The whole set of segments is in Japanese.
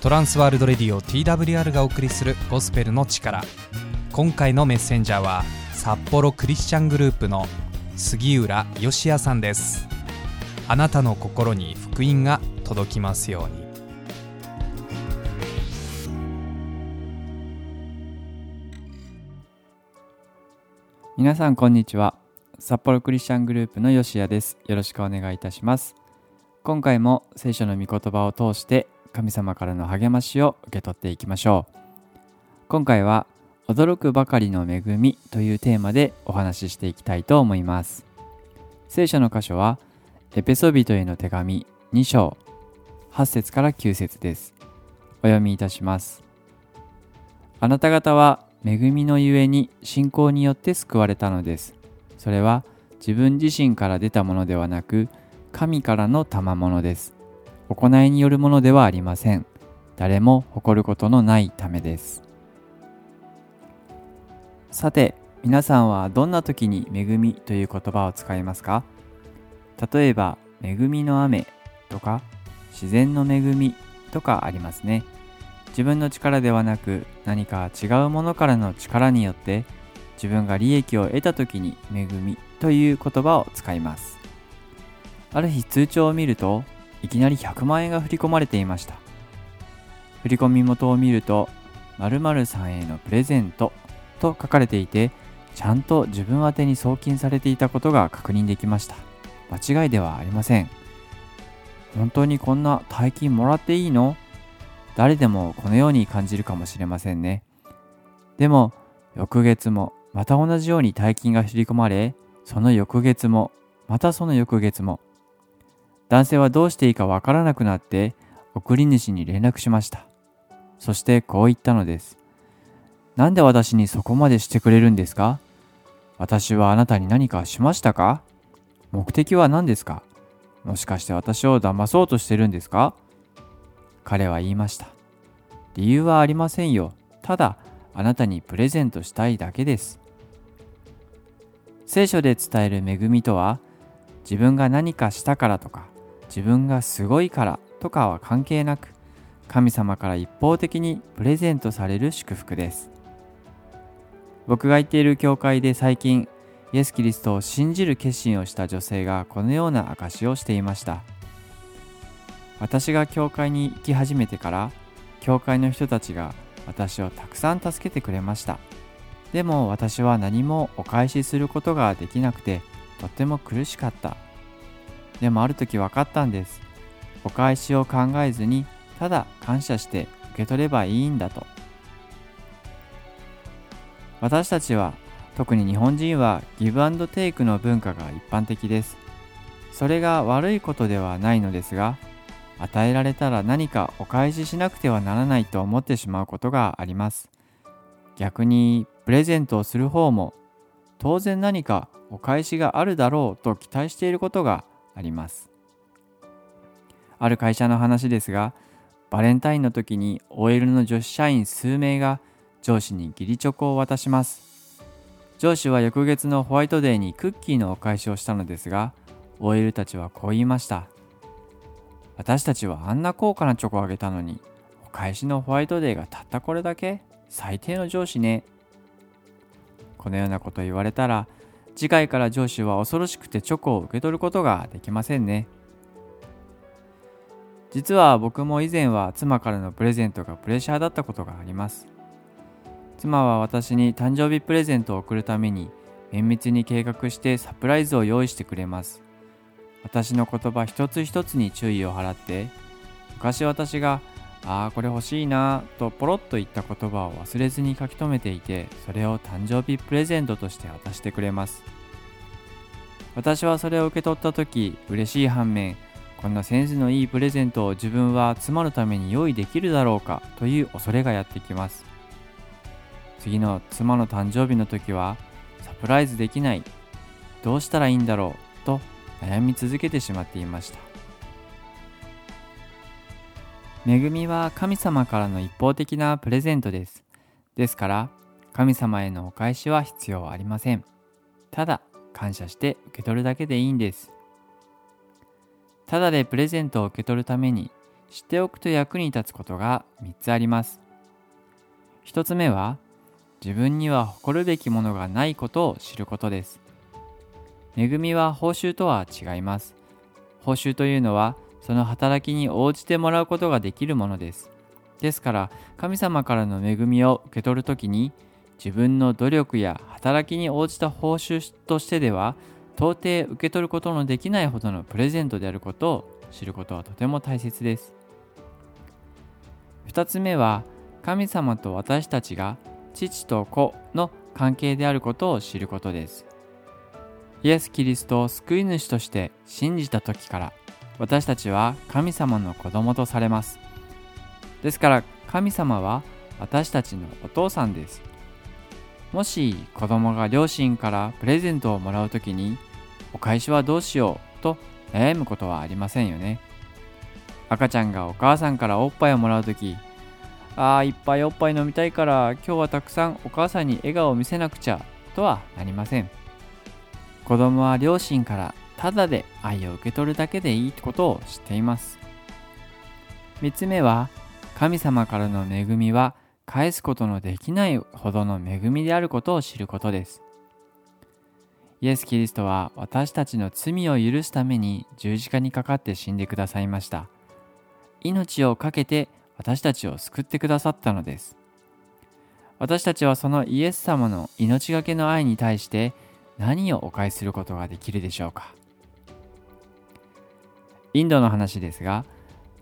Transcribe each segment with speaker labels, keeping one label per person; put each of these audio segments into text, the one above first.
Speaker 1: トランスワールドレディオ TWR がお送りするゴスペルの力今回のメッセンジャーは札幌クリスチャングループの杉浦義也さんです。あなたの心に福音が届きますように。
Speaker 2: 皆さんこんにちは。札幌クリスチャングループの吉谷です。よろしくお願いいたします。今回も聖書の御言葉を通して神様からの励ましを受け取っていきましょう今回は驚くばかりの恵みというテーマでお話ししていきたいと思います。聖書の箇所はエペソビトへの手紙2章8節から9節です。お読みいたします。あなた方は恵みのゆえに信仰によって救われたのです。それは自分自身から出たものではなく、神からの賜物です。行いによるものではありません。誰も誇ることのないためです。さて、皆さんはどんな時に恵みという言葉を使いますか？例えば、恵みの雨とか、自然の恵みとかありますね。自分の力ではなく何か違うものからの力によって自分が利益を得た時に恵みという言葉を使いますある日通帳を見るといきなり100万円が振り込まれていました振り込み元を見ると〇〇さんへのプレゼントと書かれていてちゃんと自分宛に送金されていたことが確認できました間違いではありません本当にこんな大金もらっていいの？誰でもこのように感じるかもしれませんね。でも、翌月もまた同じように大金が振り込まれ、その翌月も、またその翌月も。男性はどうしていいかわからなくなって、送り主に連絡しました。そしてこう言ったのです。なんで私にそこまでしてくれるんですか？私はあなたに何かしましたか？目的は何ですか？もしかして私を騙そうとしてるんですか？彼は言いました。理由はありませんよ。ただ、あなたにプレゼントしたいだけです。聖書で伝える恵みとは、自分が何かしたからとか、自分がすごいからとかは関係なく、神様から一方的にプレゼントされる祝福です。僕が行っている教会で最近、イエス・キリストを信じる決心をした女性がこのような証しをしていました。私が教会に行き始めてから教会の人たちが私をたくさん助けてくれましたでも私は何もお返しすることができなくてとっても苦しかったでもある時分かったんです。お返しを考えずにただ感謝して受け取ればいいんだと。私たちは特に日本人はギブアンドテイクの文化が一般的です。それが悪いことではないのですが与えられたら何かお返ししなくてはならないと思ってしまうことがあります。逆にプレゼントをする方も当然何かお返しがあるだろうと期待していることがあります。ある会社の話ですがバレンタインの時に OL の女子社員数名が上司に義理チョコを渡します。上司は翌月のホワイトデーにクッキーのお返しをしたのですが OL たちはこう言いました。私たちはあんな高価なチョコをあげたのに、お返しのホワイトデーがたったこれだけ？最低の上司ね。このようなこと言われたら、次回から上司は恐ろしくてチョコを受け取ることができませんね。実は僕も以前は妻からのプレゼントがプレッシャーだったことがあります。妻は私に誕生日プレゼントを贈るために綿密に計画してサプライズを用意してくれます。私の言葉一つ一つに注意を払って昔私が「ああこれ欲しいな」とポロッと言った言葉を忘れずに書き留めていてそれを誕生日プレゼントとして渡してくれます私はそれを受け取った時嬉しい反面こんなセンスのいいプレゼントを自分は妻のために用意できるだろうかという恐れがやってきます。次の妻の誕生日の時はサプライズできないどうしたらいいんだろうと悩み続けてしまっていました。恵みは神様からの一方的なプレゼントです。ですから神様へのお返しは必要ありません。ただ感謝して受け取るだけでいいんです。ただでプレゼントを受け取るために知っておくと役に立つことが3つあります。1つ目は自分には誇るべきものがないことを知ることです。恵みは報酬とは違います。報酬というのはその働きに応じてもらうことができるものです。ですから神様からの恵みを受け取るときに自分の努力や働きに応じた報酬としてでは到底受け取ることのできないほどのプレゼントであることを知ることはとても大切です。2つ目は神様と私たちが父と子の関係であることを知ることです。イエス・キリストを救い主として信じた時から私たちは神様の子供とされます。ですから神様は私たちのお父さんです。もし子供が両親からプレゼントをもらうときにお返しはどうしようと悩むことはありませんよね。赤ちゃんがお母さんからおっぱいをもらうときああいっぱいおっぱい飲みたいから今日はたくさんお母さんに笑顔を見せなくちゃとはなりません。子供は両親からただで愛を受け取るだけでいいことを知っています。3つ目は神様からの恵みは返すことのできないほどの恵みであることを知ることです。イエス・キリストは私たちの罪を許すために十字架にかかって死んでくださいました。命を懸けて私たちを救ってくださったのです。私たちはそのイエス様の命がけの愛に対して何をお返しすることができるでしょうかインドの話ですが、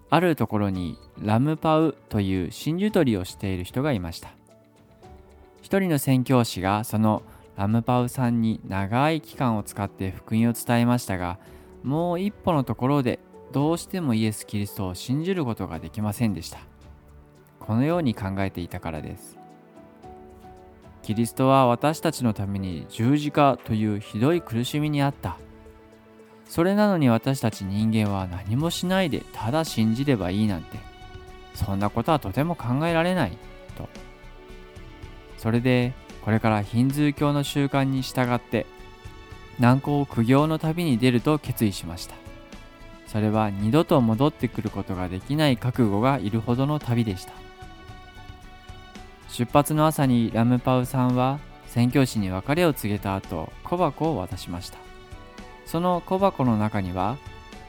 Speaker 2: あるところにラムパウという真珠取りをしている人がいました。一人の宣教師がそのラムパウさんに長い期間を使って福音を伝えましたがもう一歩のところでどうしてもイエス・キリストを信じることができませんでした。このように考えていたからです。キリストは私たちのために十字架というひどい苦しみにあった。それなのに私たち人間は何もしないでただ信じればいいなんて。そんなことはとても考えられない。と。それでこれからヒンズー教の習慣に従って難攻苦行の旅に出ると決意しました。それは二度と戻ってくることができない覚悟がいるほどの旅でした。出発の朝にラムパウさんは宣教師に別れを告げた後小箱を渡しました。その小箱の中には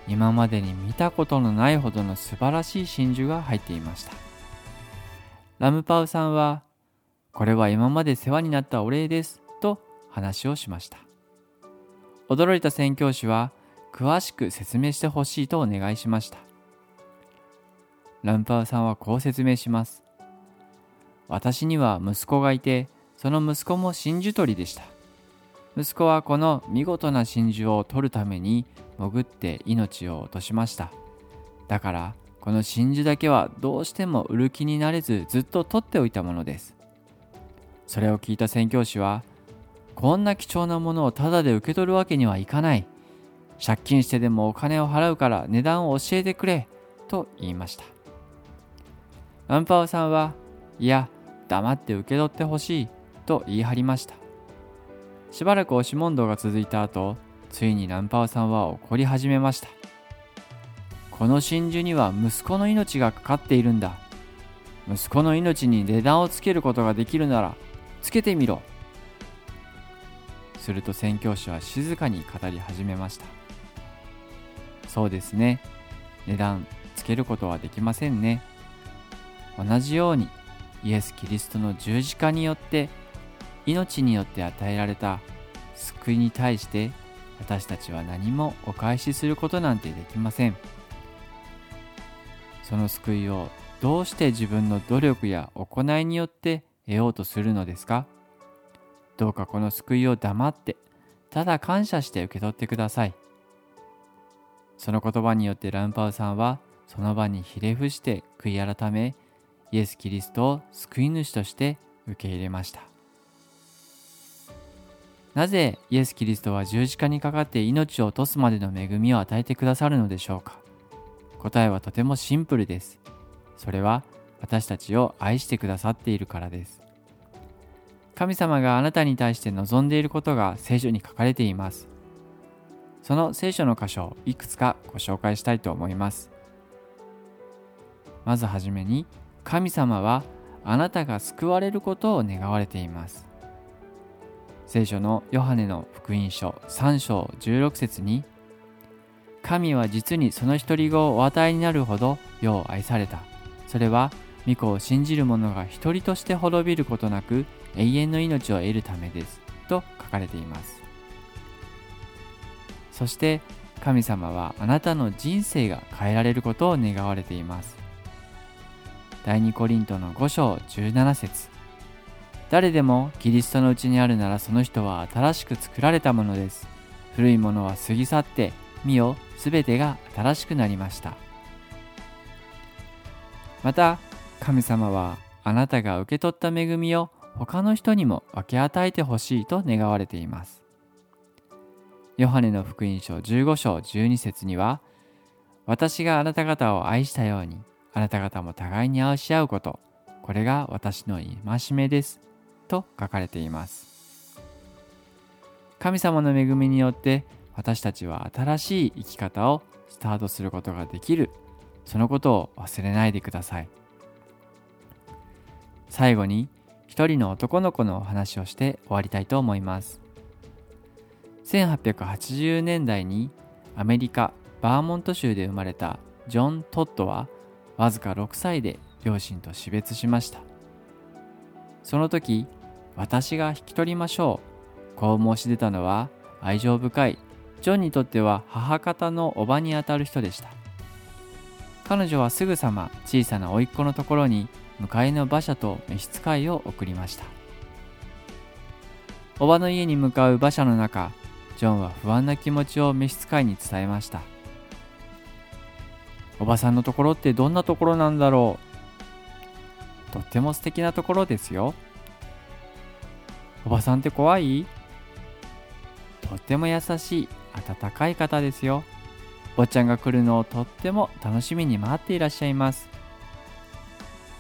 Speaker 2: 今までに見たことのないほどの素晴らしい真珠が入っていました。ラムパウさんはこれは今まで世話になったお礼ですと話をしました。驚いた宣教師は詳しく説明してほしいとお願いしました。ラムパウさんはこう説明します。私には息子がいてその息子も真珠取りでした。息子はこの見事な真珠を取るために潜って命を落としました。だからこの真珠だけはどうしても売る気になれずずっと取っておいたものです。それを聞いた宣教師はこんな貴重なものをタダで受け取るわけにはいかない。借金してでもお金を払うから値段を教えてくれと言いました。アンパオさんはいや黙って受け取ってほしいと言い張りました。しばらく押し問答が続いた後ついにランパーさんは怒り始めました。この真珠には息子の命がかかっているんだ。息子の命に値段をつけることができるならつけてみろ。すると宣教師は静かに語り始めました。そうですね。値段つけることはできませんね。同じようにイエス・キリストの十字架によって命によって与えられた救いに対して私たちは何もお返しすることなんてできません。その救いをどうして自分の努力や行いによって得ようとするのですか？どうかこの救いを黙ってただ感謝して受け取ってください。その言葉によってランパウさんはその場にひれ伏して悔い改めイエス・キリストを救い主として受け入れました。なぜイエス・キリストは十字架にかかって命を落とすまでの恵みを与えてくださるのでしょうか？答えはとてもシンプルです。それは私たちを愛してくださっているからです。神様があなたに対して望んでいることが聖書に書かれています。その聖書の箇所をいくつかご紹介したいと思います。まずはじめに神様はあなたが救われることを願われています聖書のヨハネの福音書3章16節に神は実にその一人子をお与えになるほど世を愛された。それは御子を信じる者が一人として滅びることなく永遠の命を得るためです。と書かれています。そして神様はあなたの人生が変えられることを願われています。第2コリントの5章17節。誰でもキリストのうちにあるならその人は新しく作られたものです。古いものは過ぎ去って見よすべてが新しくなりました。また神様はあなたが受け取った恵みを他の人にも分け与えてほしいと願われています。ヨハネの福音書15章12節には私があなた方を愛したようにあなた方も互いに愛し合うこと、これが私の戒めです。と書かれています。神様の恵みによって私たちは新しい生き方をスタートすることができる。そのことを忘れないでください。最後に一人の男の子のお話をして終わりたいと思います。1880年代にアメリカ・バーモント州で生まれたジョン・トットはわずか6歳で両親と死別しましたその時私が引き取りましょう。こう申し出たのは愛情深いジョンにとっては母方のおばにあたる人でした。彼女はすぐさま小さな甥っ子のところに向かいの馬車と召使いを送りました。おばの家に向かう馬車の中ジョンは不安な気持ちを召使いに伝えました。おばさんのところってどんなところなんだろう。とっても素敵なところですよ。おばさんって怖い？とっても優しい、温かい方ですよ。坊ちゃんが来るのをとっても楽しみに待っていらっしゃいます。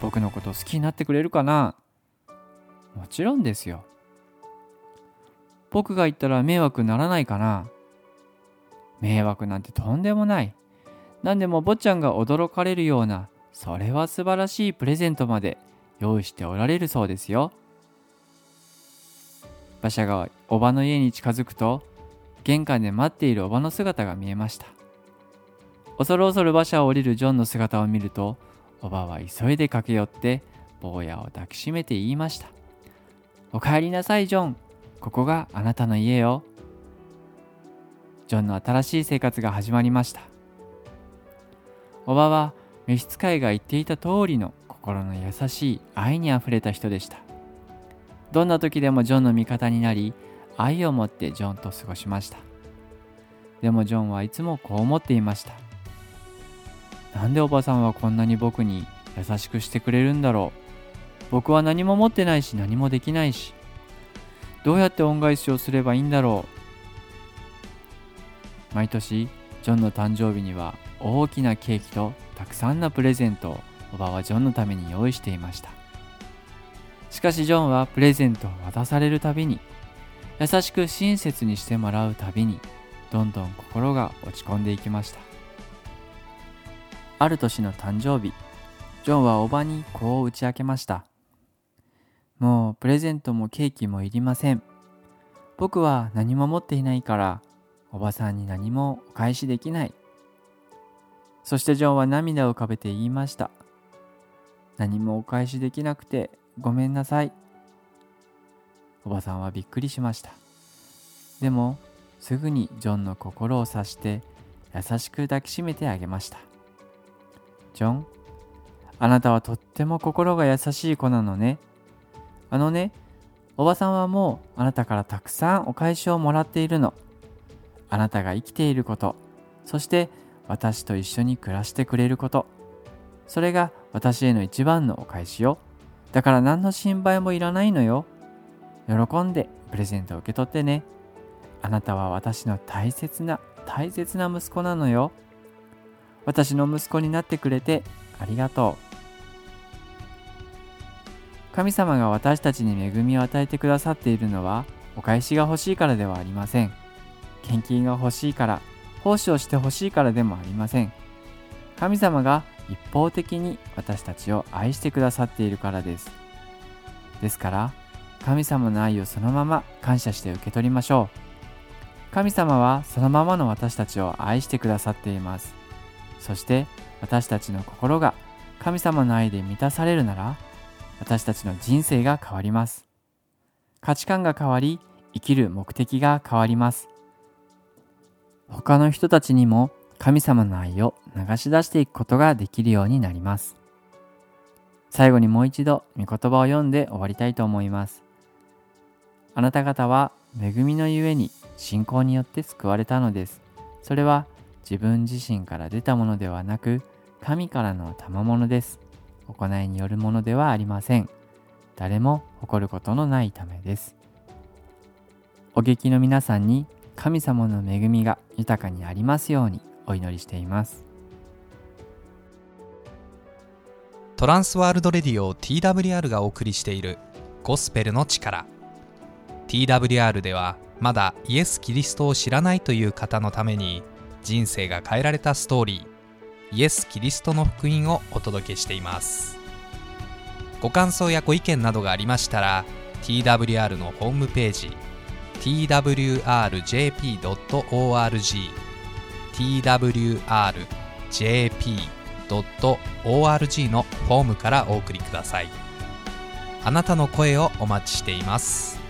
Speaker 2: 僕のこと好きになってくれるかな？もちろんですよ。僕が言ったら迷惑ならないかな？迷惑なんてとんでもない。何でも坊ちゃんが驚かれるようなそれは素晴らしいプレゼントまで用意しておられるそうですよ馬車がおばの家に近づくと玄関で待っているおばの姿が見えました。恐る恐る馬車を降りるジョンの姿を見るとおばは急いで駆け寄って坊やを抱きしめて言いましたお帰りなさいジョン。ここがあなたの家よ。ジョンの新しい生活が始まりました。おばは召使いが言っていた通りの心の優しい愛にあふれた人でした。どんな時でもジョンの味方になり愛を持ってジョンと過ごしました。でもジョンはいつもこう思っていました。なんでおばさんはこんなに僕に優しくしてくれるんだろう。僕は何も持ってないし何もできないし。どうやって恩返しをすればいいんだろう。毎年ジョンの誕生日には大きなケーキとたくさんのプレゼントをおばはジョンのために用意していました。しかしジョンはプレゼントを渡されるたびに優しく親切にしてもらうたびにどんどん心が落ち込んでいきました。ある年の誕生日ジョンはおばにこう打ち明けました。もうプレゼントもケーキもいりません。僕は何も持っていないからおばさんに何もお返しできない。そしてジョンは涙を浮かべて言いました。何もお返しできなくてごめんなさい。おばさんはびっくりしました。でも、すぐにジョンの心を察して優しく抱きしめてあげました。ジョン、あなたはとっても心が優しい子なのね。あのね、おばさんはもうあなたからたくさんお返しをもらっているの。あなたが生きていること、そして私と一緒に暮らしてくれること。それが私への一番のお返しよ。だから何の心配もいらないのよ。喜んでプレゼントを受け取ってね。あなたは私の大切な大切な息子なのよ。私の息子になってくれてありがとう。神様が私たちに恵みを与えてくださっているのはお返しが欲しいからではありません。献金が欲しいから奉仕をしてほしいからでもありません。神様が一方的に私たちを愛してくださっているからです。ですから神様の愛をそのまま感謝して受け取りましょう。神様はそのままの私たちを愛してくださっています。そして私たちの心が神様の愛で満たされるなら私たちの人生が変わります。価値観が変わり生きる目的が変わります。他の人たちにも神様の愛を流し出していくことができるようになります。最後にもう一度御言葉を読んで終わりたいと思います。あなた方は恵みのゆえに信仰によって救われたのです。それは自分自身から出たものではなく神からの賜物です。行いによるものではありません。誰も誇ることのないためです。お劇の皆さんに神様の恵みが豊かにありますように。お祈りしています。
Speaker 1: トランスワールドレディオ TWR がお送りしているゴスペルの力。TWR ではまだイエス・キリストを知らないという方のために人生が変えられたストーリーイエス・キリストの福音をお届けしています。ご感想やご意見などがありましたら TWR のホームページ twrjp.org twrjp.org のフォームからお送りください。あなたの声をお待ちしています。